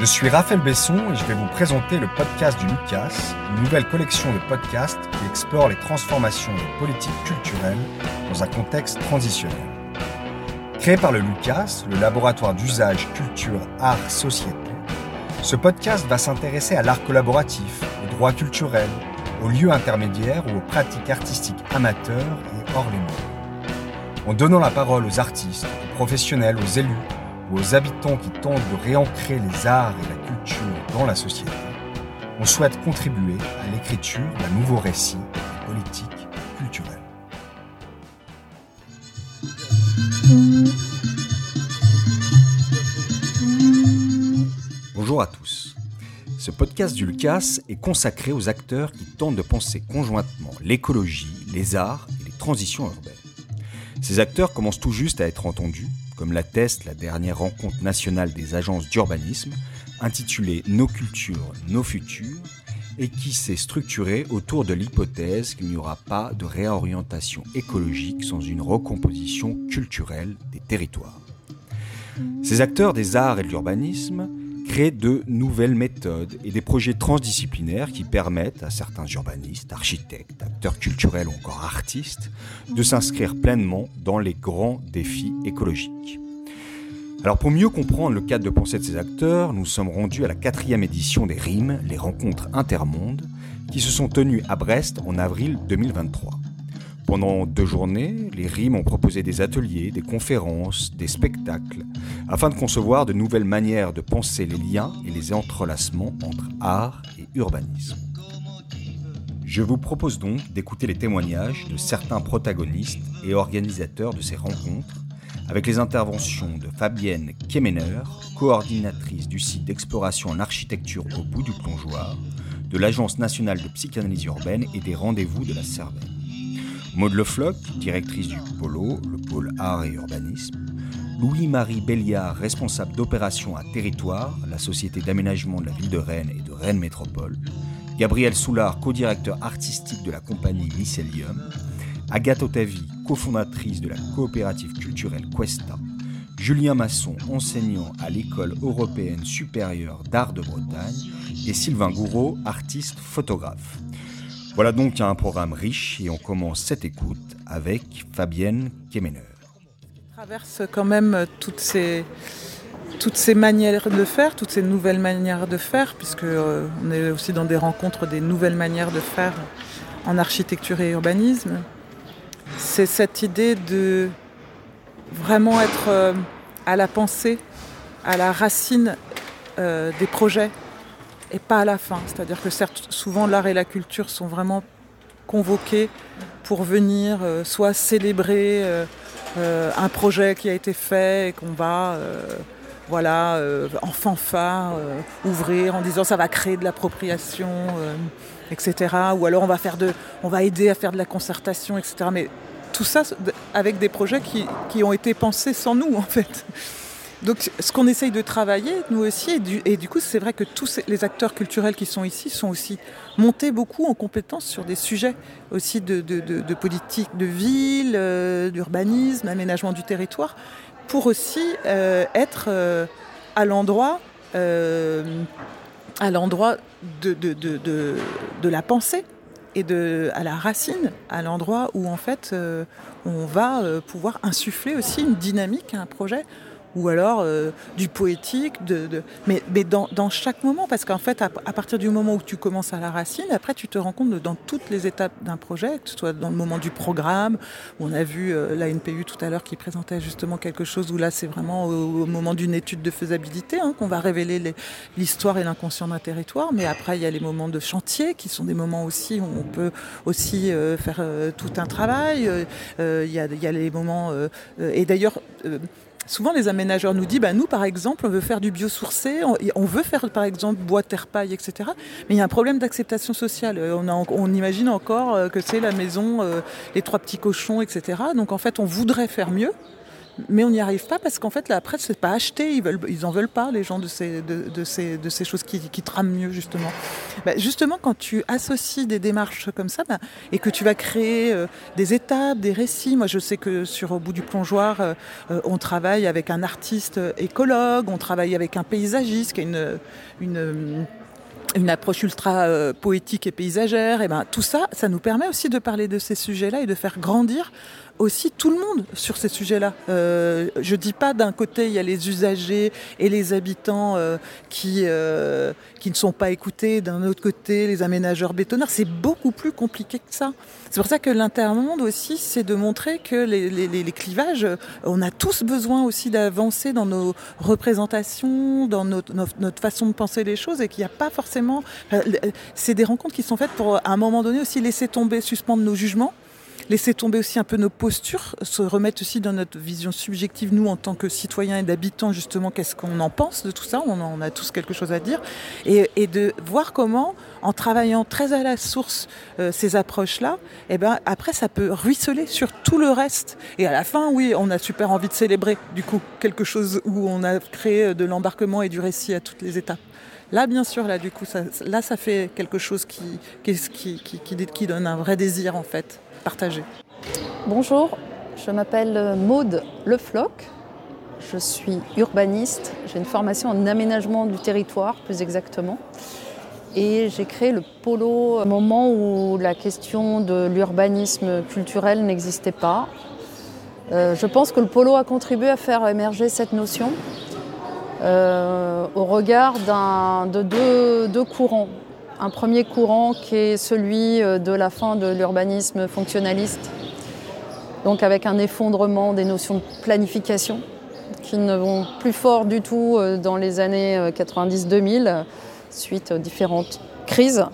Je suis Raphaël Besson et je vais vous présenter le podcast du Lucas, une nouvelle collection de podcasts qui explore les transformations des politiques culturelles dans un contexte transitionnel. Créé par le Lucas, le laboratoire d'usage culture art société, ce podcast va s'intéresser à l'art collaboratif, aux droits culturels, aux lieux intermédiaires ou aux pratiques artistiques amateurs et hors les murs. En donnant la parole aux artistes, aux professionnels, aux élus, aux habitants qui tentent de réancrer les arts et la culture dans la société, on souhaite contribuer à l'écriture d'un nouveau récit des politiques culturelles. Bonjour à tous. Ce podcast du Lucas est consacré aux acteurs qui tentent de penser conjointement l'écologie, les arts et les transitions urbaines. Ces acteurs commencent tout juste à être entendus comme l'atteste la dernière rencontre nationale des agences d'urbanisme, intitulée Nos cultures, nos futurs, et qui s'est structurée autour de l'hypothèse qu'il n'y aura pas de réorientation écologique sans une recomposition culturelle des territoires. Ces acteurs des arts et de l'urbanisme créent de nouvelles méthodes et des projets transdisciplinaires qui permettent à certains urbanistes, architectes, acteurs culturels ou encore artistes de s'inscrire pleinement dans les grands défis écologiques. Alors pour mieux comprendre le cadre de pensée de ces acteurs, nous sommes rendus à la quatrième édition des RIM, les rencontres intermondes, qui se sont tenues à Brest en avril 2023. Pendant deux journées, les RIM ont proposé des ateliers, des conférences, des spectacles, afin de concevoir de nouvelles manières de penser les liens et les entrelacements entre art et urbanisme. Je vous propose donc d'écouter les témoignages de certains protagonistes et organisateurs de ces rencontres, avec les interventions de Fabienne Kemener, coordinatrice du site d'exploration en architecture au bout du plongeoir, de l'Agence nationale de psychanalyse urbaine et des rendez-vous de la Cervelle. Maud Lefloc, directrice du Polo, le pôle art et urbanisme, Louis-Marie Béliard, responsable d'opérations à territoire, la société d'aménagement de la ville de Rennes et de Rennes Métropole, Gabriel Soulard, co-directeur artistique de la compagnie Mycelium, Agathe Otavi, cofondatrice de la coopérative culturelle Questa, Julien Masson, enseignant à l'école européenne supérieure d'art de Bretagne, et Sylvain Gouraud, artiste photographe. Voilà donc un programme riche et on commence cette écoute avec Fabienne Kemener. Traverse quand même toutes ces, toutes ces manières de faire, toutes ces nouvelles manières de faire, puisque euh, on est aussi dans des rencontres des nouvelles manières de faire en architecture et urbanisme. C'est cette idée de vraiment être euh, à la pensée, à la racine euh, des projets et pas à la fin. C'est-à-dire que certes, souvent l'art et la culture sont vraiment convoqués pour venir euh, soit célébrer euh, euh, un projet qui a été fait et qu'on va voilà, en fanfare ouvrir en disant ça va créer de l'appropriation, etc. Ou alors on va, faire de, on va aider à faire de la concertation, etc. Mais tout ça avec des projets qui, qui ont été pensés sans nous en fait. Donc ce qu'on essaye de travailler, nous aussi, et du, coup c'est vrai que tous les acteurs culturels qui sont ici sont aussi montés beaucoup en compétences sur des sujets aussi de, politique de ville, euh, d'urbanisme, aménagement du territoire, pour aussi euh, être euh, à l'endroit à l'endroit de, la pensée et de, à la racine, à l'endroit où en fait on va pouvoir insuffler aussi une dynamique à un projet ou alors euh, du poétique, mais, dans, chaque moment, parce qu'en fait, à, partir du moment où tu commences à la racine, après tu te rends compte dans toutes les étapes d'un projet, que ce soit dans le moment du programme, où on a vu euh, la NPU tout à l'heure qui présentait justement quelque chose où là c'est vraiment au, moment d'une étude de faisabilité hein, qu'on va révéler l'histoire et l'inconscient d'un territoire, mais après il y a les moments de chantier qui sont des moments aussi où on peut aussi euh, faire tout un travail, il y, a, les moments, et d'ailleurs Souvent, les aménageurs nous disent, bah, nous, par exemple, on veut faire du biosourcé, on, on veut faire, par exemple, bois, terre, paille, etc. Mais il y a un problème d'acceptation sociale. Euh, on, imagine encore euh, que c'est la maison, euh, les trois petits cochons, etc. Donc, en fait, on voudrait faire mieux, mais on n'y arrive pas parce qu'en fait la presse c'est pas acheté, ils veulent, ils en veulent pas les gens de ces, de, ces, de ces choses qui, trament mieux justement. Bah, justement quand tu associes des démarches comme ça bah, et que tu vas créer euh, des étapes, des récits. Moi je sais que sur au bout du plongeoir, euh, euh, on travaille avec un artiste écologue, on travaille avec un paysagiste qui a une, une une approche ultra poétique et paysagère, et ben tout ça, ça nous permet aussi de parler de ces sujets-là et de faire grandir aussi tout le monde sur ces sujets-là. Euh, je dis pas d'un côté il y a les usagers et les habitants euh, qui euh, qui ne sont pas écoutés, d'un autre côté les aménageurs bétonneurs. C'est beaucoup plus compliqué que ça. C'est pour ça que l'intermonde aussi, c'est de montrer que les, les, les, clivages, on a tous besoin aussi d'avancer dans nos représentations, dans notre, notre, notre, façon de penser les choses, et qu'il n'y a pas forcément. Euh, c'est des rencontres qui sont faites pour à un moment donné aussi laisser tomber, suspendre nos jugements laisser tomber aussi un peu nos postures, se remettre aussi dans notre vision subjective, nous en tant que citoyens et d'habitants, justement, qu'est-ce qu'on en pense de tout ça, on, en, a tous quelque chose à dire, et, de voir comment, en travaillant très à la source euh, ces approches-là, et eh ben, après ça peut ruisseler sur tout le reste. Et à la fin, oui, on a super envie de célébrer, du coup, quelque chose où on a créé de l'embarquement et du récit à toutes les étapes. Là, bien sûr, là, du coup, ça, là, ça fait quelque chose qui donne un vrai désir, en fait partager. Bonjour, je m'appelle Maude Lefloc. Je suis urbaniste. J'ai une formation en aménagement du territoire, plus exactement. Et j'ai créé le polo au moment où la question de l'urbanisme culturel n'existait pas. Euh, je pense que le polo a contribué à faire émerger cette notion euh, au regard de deux courants un premier courant qui est celui euh, de la fin de l'urbanisme fonctionnaliste, donc avec un effondrement des notions de planification qui ne vont plus fort du tout euh, dans les années 90-2000 euh, suite aux différentes crises.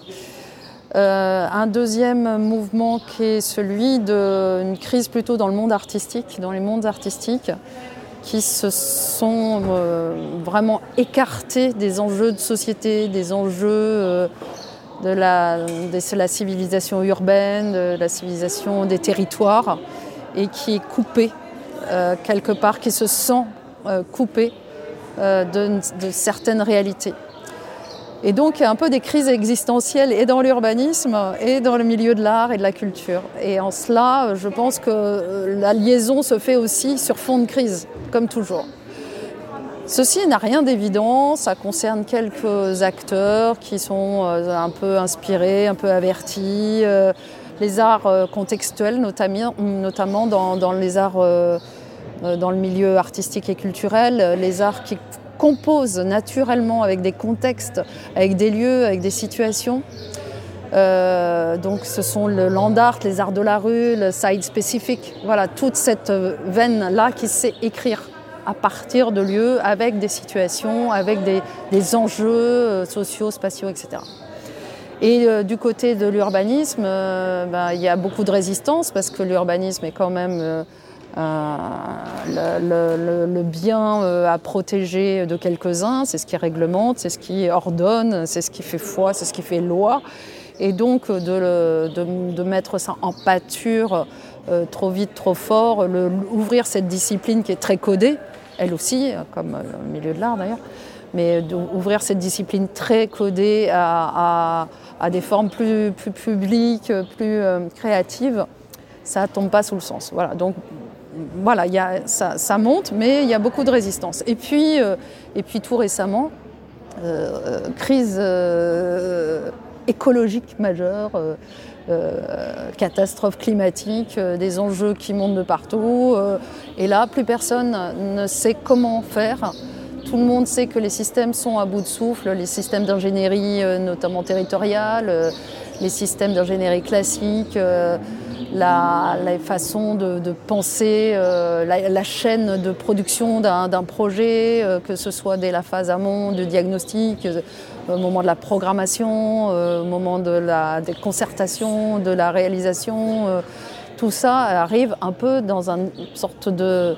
un deuxième mouvement qui est celui d'une crise plutôt dans le monde artistique, dans les mondes artistiques, qui se sont vraiment écartés des enjeux de société, des enjeux de la, de la civilisation urbaine, de la civilisation des territoires, et qui est coupé euh, quelque part, qui se sent euh, coupé euh, de, certaines réalités. Et donc il y a un peu des crises existentielles et dans l'urbanisme et dans le milieu de l'art et de la culture. Et en cela, je pense que la liaison se fait aussi sur fond de crise, comme toujours. Ceci n'a rien d'évident, ça concerne quelques acteurs qui sont euh, un peu inspirés, un peu avertis. Euh, les arts euh, contextuels, notamment dans, les arts, dans le milieu artistique et culturel, les arts qui composent naturellement avec des contextes, avec des lieux, avec des situations. donc ce sont le land art, les arts de la rue, le side spécifique, voilà, toute cette veine-là qui sait écrire à partir de lieux avec des situations, avec des, des enjeux euh, sociaux, spatiaux, etc. Et euh, du côté de l'urbanisme, euh, ben, il y a beaucoup de résistance parce que l'urbanisme est quand même euh, le, le, bien à protéger de quelques-uns, c'est ce qui réglemente, c'est ce qui ordonne, c'est ce qui fait foi, c'est ce qui fait loi. Et donc de, mettre ça en pâture euh, trop vite, trop fort, ouvrir cette discipline qui est très codée, elle aussi, comme euh, le milieu de l'art d'ailleurs, mais ouvrir cette discipline très codée à, des formes plus, publiques, plus euh, créatives, ça ne tombe pas sous le sens. Voilà, donc voilà, y a, ça, monte, mais il y a beaucoup de résistance. Et puis, euh, et puis tout récemment, euh, crise euh, écologique majeure, catastrophes climatiques, euh, des enjeux qui montent de partout. Et là, plus personne ne sait comment faire. Tout le monde sait que les systèmes sont à bout de souffle, les systèmes d'ingénierie, notamment territoriale, les systèmes d'ingénierie classique, la, façon de, penser la, la, chaîne de production d'un projet, que ce soit dès la phase amont de diagnostic, au moment de la programmation, euh, au moment de la des concertations, de la réalisation. Euh, tout ça arrive un peu dans une sorte de,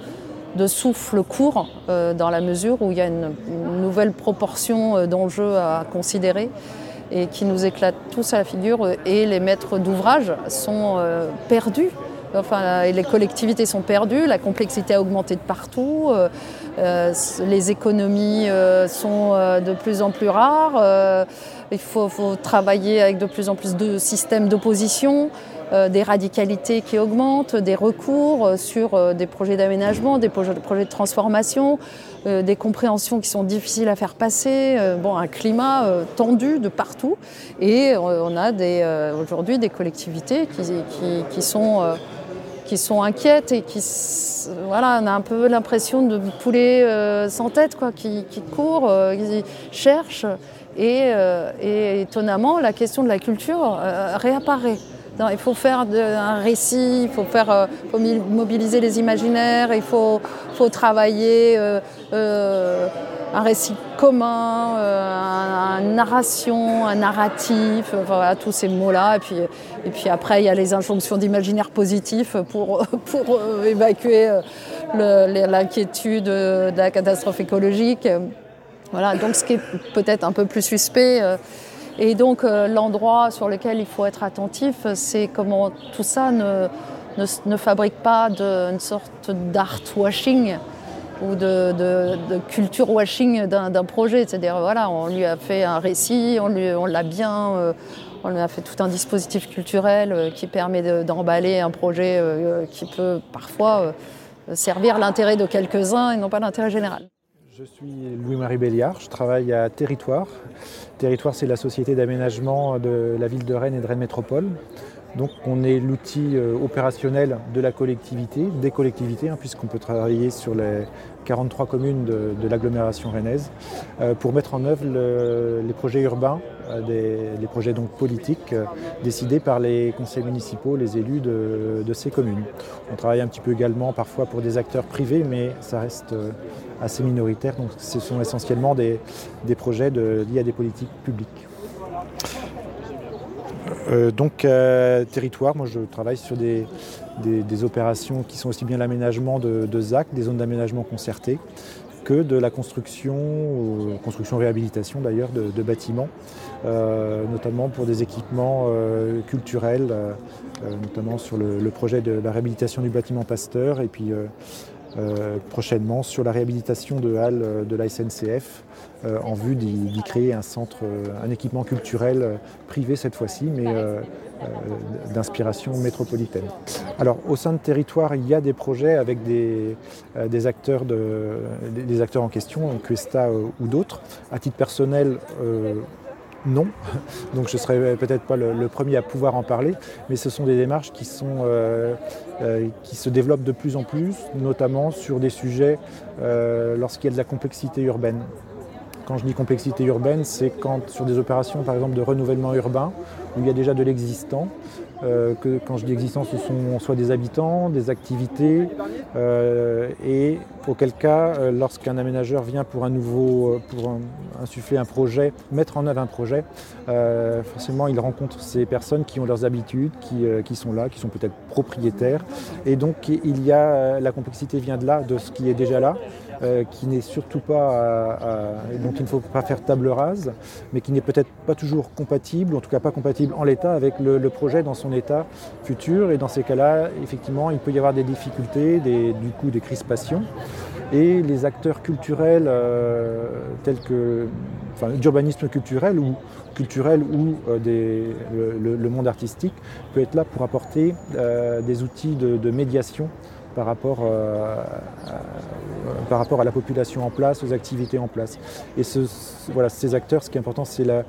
souffle court, euh, dans la mesure où il y a une nouvelle proportion d'enjeux à considérer et qui nous éclate tous à la figure. Et les maîtres d'ouvrage sont perdus Enfin, les collectivités sont perdues, la complexité a augmenté de partout, les économies sont de plus en plus rares, il faut, travailler avec de plus en plus de systèmes d'opposition. Des radicalités qui augmentent, des recours sur des projets d'aménagement, des projets de transformation, euh, des compréhensions qui sont difficiles à faire passer, euh, bon, un climat euh, tendu de partout. Et on a aujourd'hui des collectivités qui, sont qui sont inquiètes et qui, voilà, on a un peu l'impression de poulets sans tête, quoi, qui, qui courent, qui cherchent. Et, et, étonnamment, la question de la culture réapparaît il faut faire un récit, il faut, faire, euh, mobiliser les imaginaires, il faut, travailler euh, euh, un récit commun, une narration, un narratif, voilà, tous ces mots-là. Et puis, et puis après, il y a les injonctions d'imaginaire positif pour, pour évacuer l'inquiétude de la catastrophe écologique. Voilà, donc ce qui est peut-être un peu plus suspect. Et donc euh, l'endroit sur lequel il faut être attentif, c'est comment tout ça ne, fabrique pas une sorte d'art washing ou de, culture washing d'un projet. C'est-à-dire, voilà, on lui a fait un récit, on, on l'a bien, euh, on lui a fait tout un dispositif culturel euh, qui permet d'emballer un projet qui peut parfois servir l'intérêt de quelques-uns et non pas l'intérêt général. Je suis Louis-Marie Béliard, je travaille à Territoire. Territoire, c'est la société d'aménagement de la ville de Rennes et de Rennes Métropole. Donc on est l'outil euh, opérationnel de la collectivité, des collectivités, hein, puisqu'on peut travailler sur les 43 communes de, l'agglomération rennaise, euh, pour mettre en œuvre les projets urbains, euh, les projets donc politiques décidés par les conseils municipaux, les élus de, ces communes. On travaille un petit peu également parfois pour des acteurs privés, mais ça reste assez minoritaire, donc ce sont essentiellement des, projets liés à des politiques publiques. Euh, donc, euh, territoire, moi je travaille sur des, opérations qui sont aussi bien l'aménagement de, ZAC, des zones d'aménagement concertées, que de la construction, euh, construction-réhabilitation d'ailleurs, de, bâtiments, notamment pour des équipements culturels, notamment sur le, le, projet de la réhabilitation du bâtiment Pasteur, et puis euh, prochainement sur la réhabilitation de halles euh, de la SNCF euh, en vue d'y créer un centre, un équipement culturel privé cette fois-ci, mais d'inspiration métropolitaine. Alors au sein de territoire, il y a des projets avec des, des acteurs, de, des, acteurs en question, Cuesta ou d'autres. À titre personnel, non. Donc je ne serai peut-être pas le, premier à pouvoir en parler, mais ce sont des démarches qui, euh, euh, se développent de plus en plus, notamment sur des sujets euh, lorsqu'il y a de la complexité urbaine. Quand je dis complexité urbaine, c'est quand sur des opérations par exemple de renouvellement urbain, où il y a déjà de l'existant, euh, que quand je dis existence, ce sont soit des habitants, des activités, euh, et auquel cas, euh, lorsqu'un aménageur vient pour un nouveau, pour insuffler un projet, mettre en œuvre un projet, forcément il rencontre ces personnes qui ont leurs habitudes, qui, qui sont là, qui sont peut-être propriétaires, et donc il y a la complexité vient de là, de ce qui est déjà là. Euh, qui n'est surtout pas, dont il ne faut pas faire table rase, mais qui n'est peut-être pas toujours compatible, en tout cas pas compatible en l'état avec le, projet dans son état futur. Et dans ces cas-là, effectivement, il peut y avoir des difficultés, du coup des crispations. Et les acteurs culturels euh, tels que enfin, d'urbanisme culturel ou culturel ou euh, le, monde artistique peut être là pour apporter des outils de médiation par rapport, euh, à, par rapport à la population en place, aux activités en place. Et voilà, ces acteurs, ce qui est important, c'est euh,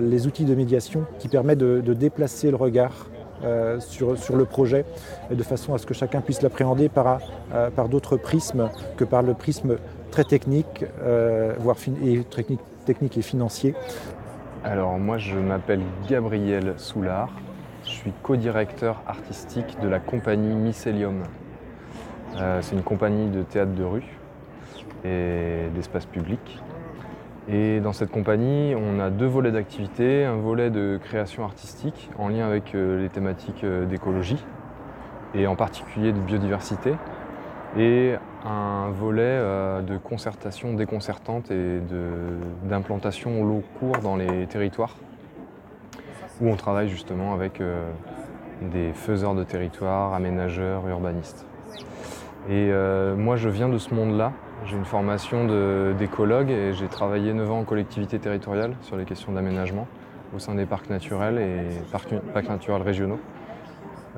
les outils de médiation qui permettent de, déplacer le regard euh, sur, le projet de façon à ce que chacun puisse l'appréhender par, d'autres prismes que par le prisme très technique, voire et technique, technique et financier. Alors moi je m'appelle Gabriel Soulard, je suis co-directeur artistique de la compagnie Mycelium c'est une compagnie de théâtre de rue et d'espace public. Et dans cette compagnie, on a deux volets d'activité, un volet de création artistique en lien avec euh, les thématiques euh, d'écologie et en particulier de biodiversité, et un volet de concertation déconcertante et d'implantation au long cours dans les territoires où on travaille justement avec des faiseurs de territoire, aménageurs, urbanistes. Et euh, moi, je viens de ce monde-là. J'ai une formation d'écologue et j'ai travaillé 9 ans en collectivité territoriale sur les questions d'aménagement au sein des parcs naturels et parcs, naturels régionaux.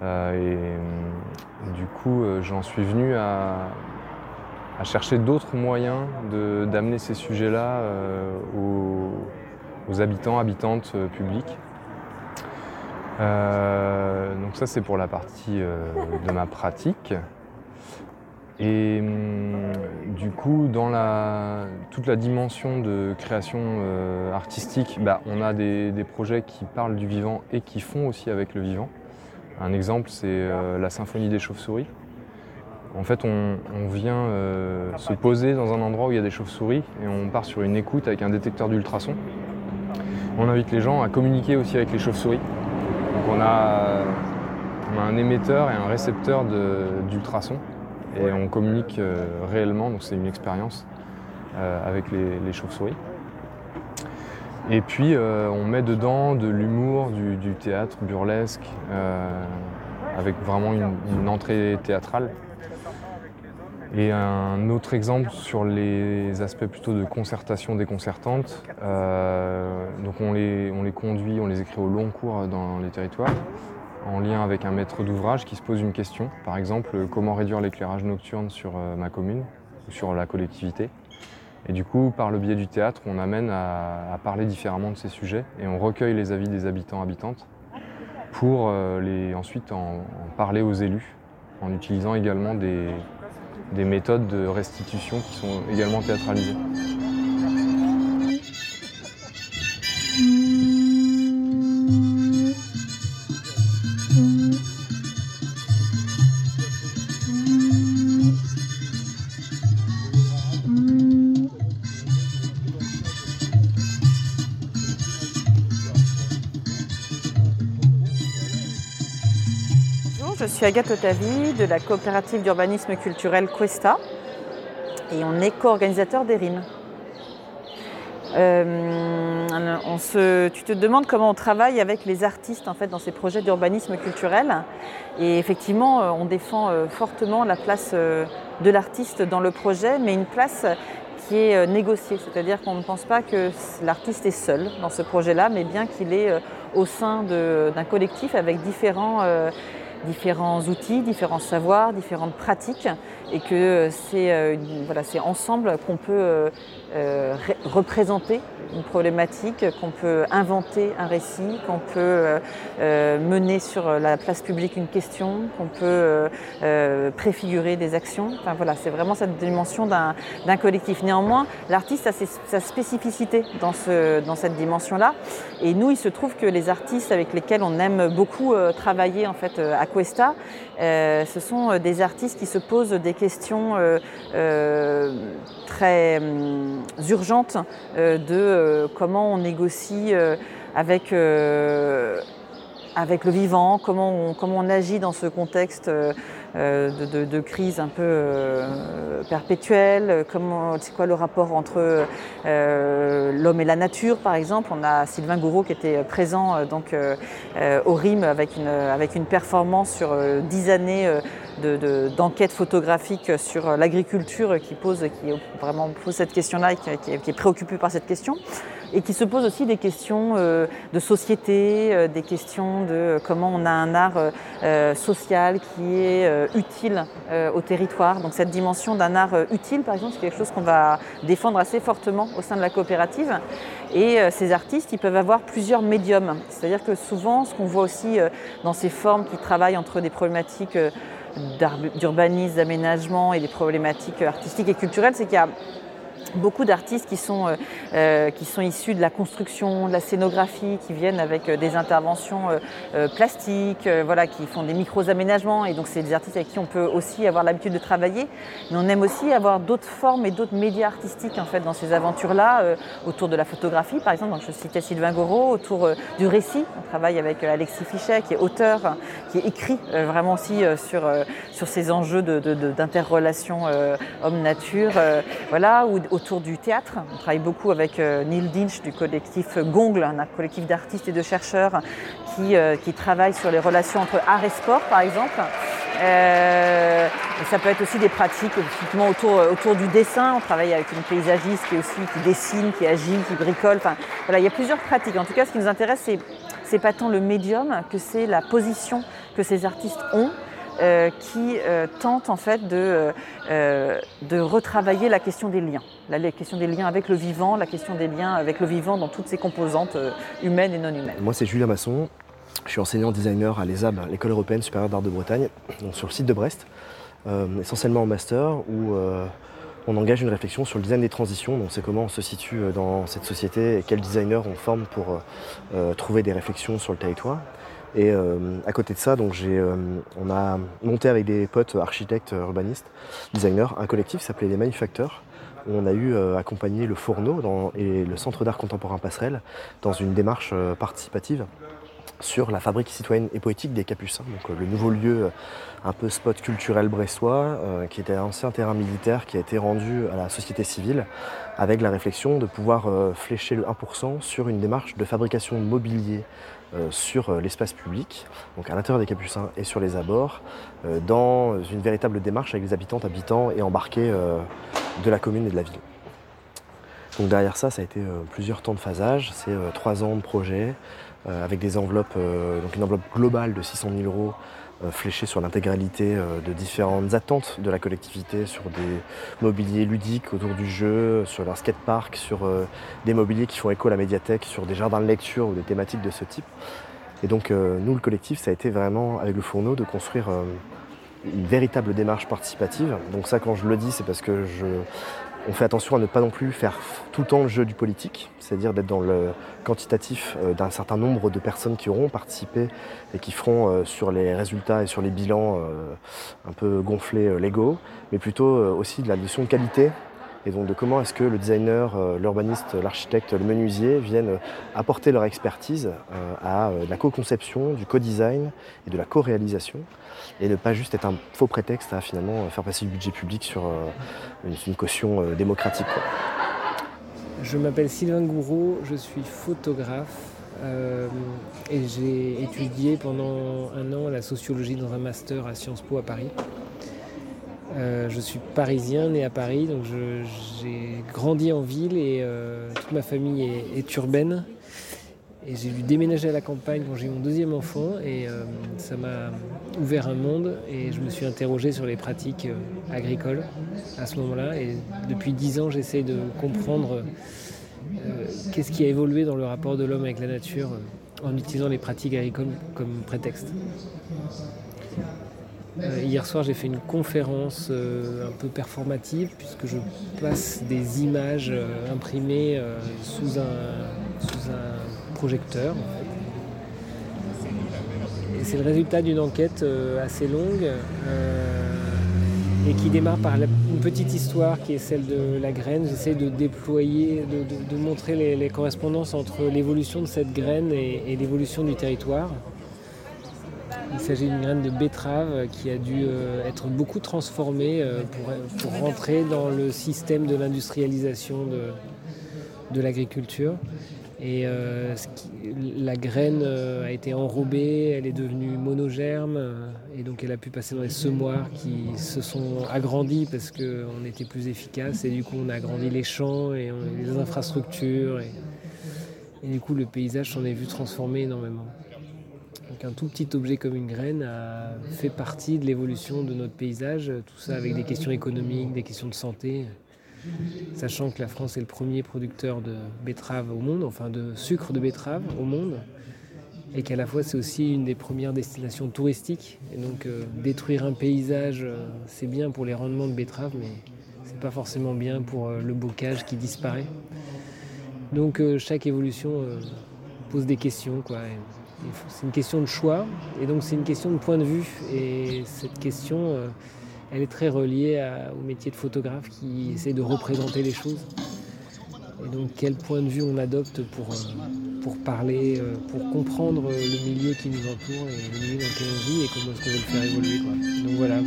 Euh, et euh, du coup, j'en suis venu à, chercher d'autres moyens d'amener ces sujets-là aux, habitants, habitantes publiques. donc ça, c'est pour la partie de ma pratique. Et hum, du coup, dans toute la dimension de création euh, artistique, bah, on a des, projets qui parlent du vivant et qui font aussi avec le vivant. Un exemple, c'est euh, la symphonie des chauves-souris. En fait, on, vient euh, se poser dans un endroit où il y a des chauves-souris et on part sur une écoute avec un détecteur d'ultrasons. On invite les gens à communiquer aussi avec les chauves-souris. Donc on a, un émetteur et un récepteur d'ultrasons et on communique euh, réellement, donc c'est une expérience euh, avec les, chauves-souris. Et puis euh, on met dedans de l'humour, du, théâtre burlesque, avec vraiment une, entrée théâtrale. Et un autre exemple sur les aspects plutôt de concertation déconcertante. donc on les, on les conduit, on les écrit au long cours dans les territoires en lien avec un maître d'ouvrage qui se pose une question. Par exemple, comment réduire l'éclairage nocturne sur euh, ma commune ou sur la collectivité? Et du coup, par le biais du théâtre, on amène à, parler différemment de ces sujets et on recueille les avis des habitants habitantes pour euh, ensuite en, parler aux élus en utilisant également des méthodes de restitution qui sont également théâtralisées. Suis Agathe de la coopérative d'urbanisme culturel Questa et on est co-organisateur des RIM. Euh, tu te demandes comment on travaille avec les artistes en fait, dans ces projets d'urbanisme culturel. Et effectivement, euh, on défend euh, fortement la place de l'artiste dans le projet, mais une place qui est négociée. C'est-à-dire qu'on ne pense pas que l'artiste est seul dans ce projet-là, mais bien qu'il est au sein d'un collectif avec différents différents outils, différents savoirs, différentes pratiques et que c'est euh, voilà, ensemble qu'on peut euh, euh, représenter une problématique, qu'on peut inventer un récit, qu'on peut mener sur la place publique une question, qu'on peut préfigurer des actions. Enfin, voilà, c'est vraiment cette dimension d'un collectif. Néanmoins, l'artiste a sa spécificité dans, ce, dans cette dimension-là. Et nous, il se trouve que les artistes avec lesquels on aime beaucoup travailler en fait, Cuesta, ce sont des artistes qui se posent des questions euh, euh, très hum, urgentes euh, de comment on négocie avec avec le vivant, comment on, comment on agit dans ce contexte de, crise un peu perpétuelle, comment, c'est quoi le rapport entre l'homme et la nature par exemple? On a Sylvain Gouraud qui était présent donc, au RIM avec une, avec une performance sur dix années d'enquête photographique sur l'agriculture qui pose, qui vraiment pose cette question-là et qui, est préoccupé par cette question et qui se pose aussi des questions euh, de société, euh, des questions de comment on a un art euh, social qui est utile au territoire. Donc cette dimension d'un art utile, par exemple, c'est quelque chose qu'on va défendre assez fortement au sein de la coopérative. Et ces artistes, ils peuvent avoir plusieurs médiums. C'est-à-dire que souvent, ce qu'on voit aussi dans ces formes qui travaillent entre des problématiques d'urbanisme, d'aménagement et des problématiques artistiques et culturelles, c'est qu'il y a beaucoup d'artistes qui, sont, euh, euh, qui sont issus de la construction, de la scénographie, qui viennent avec euh, des interventions plastiques, voilà, qui font des micros aménagements. Et donc, c'est des artistes avec qui on peut aussi avoir l'habitude de travailler. Mais on aime aussi avoir d'autres formes et d'autres médias artistiques en fait, dans ces aventures-là, autour de la photographie, par exemple. Donc, je citais Sylvain Goro, autour du récit. On travaille avec Alexis Fichet, qui est auteur, qui écrit vraiment aussi sur, sur ces enjeux d'interrelation de, homme-nature. voilà, ou du théâtre. On travaille beaucoup avec euh, Neil Dinch du collectif Gongle, un collectif d'artistes et de chercheurs qui, qui travaillent sur les relations entre art et sport, par exemple. Euh, ça peut être aussi des pratiques autour, autour du dessin. On travaille avec une paysagiste qui dessine, qui agit, qui bricole. Il y a plusieurs pratiques. En tout cas, ce qui nous intéresse, c'est c'est pas tant le médium que c'est la position que ces artistes ont. Euh, qui euh, tente en fait de, euh, de retravailler la question des liens, la, question des liens avec le vivant, la question des liens avec le vivant dans toutes ses composantes humaines et non humaines. Moi c'est Julien Masson, je suis enseignant designer à l'ESAB, l'École européenne supérieure d'art de Bretagne, sur le site de Brest, essentiellement en master où on engage une réflexion sur le design des transitions, donc c'est comment on se situe dans cette société et quels designers on forme pour trouver des réflexions sur le territoire. Et euh, à côté de ça, donc euh, on a monté avec des potes architectes, urbanistes, designers, un collectif qui s'appelait les Manufacteurs, où on a eu euh, accompagné le Fourneau et le Centre d'art contemporain Passerelle dans une démarche participative sur la fabrique citoyenne et poétique des Capucins, donc le nouveau lieu un peu spot culturel brestois, qui était un ancien terrain militaire qui a été rendu à la société civile, avec la réflexion de pouvoir flécher le 1% sur une démarche de fabrication de mobilier euh, sur euh, l'espace public, donc à l'intérieur des Capucins et sur les abords, euh, dans une véritable démarche avec les habitantes, habitants et embarqués de la commune et de la ville. Donc derrière ça, ça a été plusieurs temps de phasage, c'est trois ans de projet, avec des enveloppes, donc une enveloppe globale de 600 000 euros euh, fléché sur l'intégralité euh, de différentes attentes de la collectivité, sur des mobiliers ludiques autour du jeu, sur leur skatepark, sur euh, des mobiliers qui font écho à la médiathèque, sur des jardins de lecture ou des thématiques de ce type. Et donc nous, le collectif, ça a été vraiment, avec le fourneau, de construire une véritable démarche participative. Donc ça, quand je le dis, c'est parce que je, on fait attention à ne pas non plus faire tout le temps le jeu du politique, c'est-à-dire d'être dans le quantitatif euh, d'un certain nombre de personnes qui auront participé et qui feront euh, sur les résultats et sur les bilans euh, un peu gonflés l'ego, mais plutôt aussi de la notion de qualité et donc de comment est-ce que le designer, l'urbaniste, l'architecte, le menuisier viennent apporter leur expertise à la co-conception, du co-design et de la co-réalisation et ne pas juste être un faux prétexte à finalement faire passer du budget public sur euh, une, caution euh, démocratique. Je m'appelle Sylvain Gouraud, je suis photographe euh, et j'ai étudié pendant un an la sociologie dans un master à Sciences Po à Paris. Je suis parisien, né à Paris, donc j'ai grandi en ville et toute ma famille est urbaine. Et j'ai dû déménager à la campagne quand j'ai eu mon deuxième enfant et euh, ça m'a ouvert un monde et je me suis interrogé sur les pratiques euh, agricoles à ce moment-là. Et depuis dix ans, j'essaie de comprendre euh, qu'est-ce qui a évolué dans le rapport de l'homme avec la nature en utilisant les pratiques agricoles comme prétexte. Hier soir, j'ai fait une conférence un peu performative puisque je passe des images imprimées sous un, projecteur. Et c'est le résultat d'une enquête euh, assez longue euh, et qui démarre par une petite histoire qui est celle de la graine. J'essaie de déployer, de, montrer les, correspondances entre l'évolution de cette graine et, l'évolution du territoire. Il s'agit d'une graine de betterave qui a dû euh, être beaucoup transformée pour, rentrer dans le système de l'industrialisation de l'agriculture. Et euh, la graine euh, a été enrobée, elle est devenue monogerme, euh, et donc elle a pu passer dans les semoirs qui se sont agrandis parce qu'on était plus efficace, et du coup on a agrandi les champs et les infrastructures, et, du coup le paysage s'en est vu transformer énormément. Donc un tout petit objet comme une graine a fait partie de l'évolution de notre paysage, tout ça avec des questions économiques, des questions de santé sachant que la France est le premier producteur de betterave au monde, enfin de sucre de betterave au monde, et qu'à la fois c'est aussi une des premières destinations touristiques. Et donc euh, détruire un paysage, euh, c'est bien pour les rendements de betterave, mais c'est pas forcément bien pour euh, le bocage qui disparaît. Donc chaque évolution pose des questions, quoi. C'est une question de choix, et donc c'est une question de point de vue. Et cette question elle est très reliée au métier de photographe qui essaie de représenter les choses. Et donc quel point de vue on adopte pour, euh, pour parler, euh, pour comprendre le milieu qui nous entoure et le milieu dans lequel on vit et comment est-ce qu'on veut le faire évoluer. Donc voilà,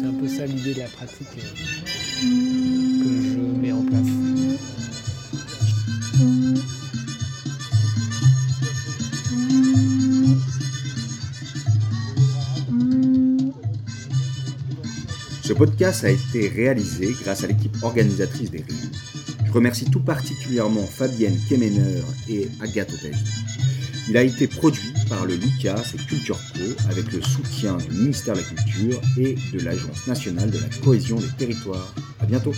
c'est un peu ça l'idée de la pratique podcast a été réalisé grâce à l'équipe organisatrice des Rimes. Je remercie tout particulièrement Fabienne Kemener et Agathe Otagie. Il a été produit par le Lucas et Culture Co avec le soutien du ministère de la Culture et de l'Agence nationale de la cohésion des territoires. À bientôt.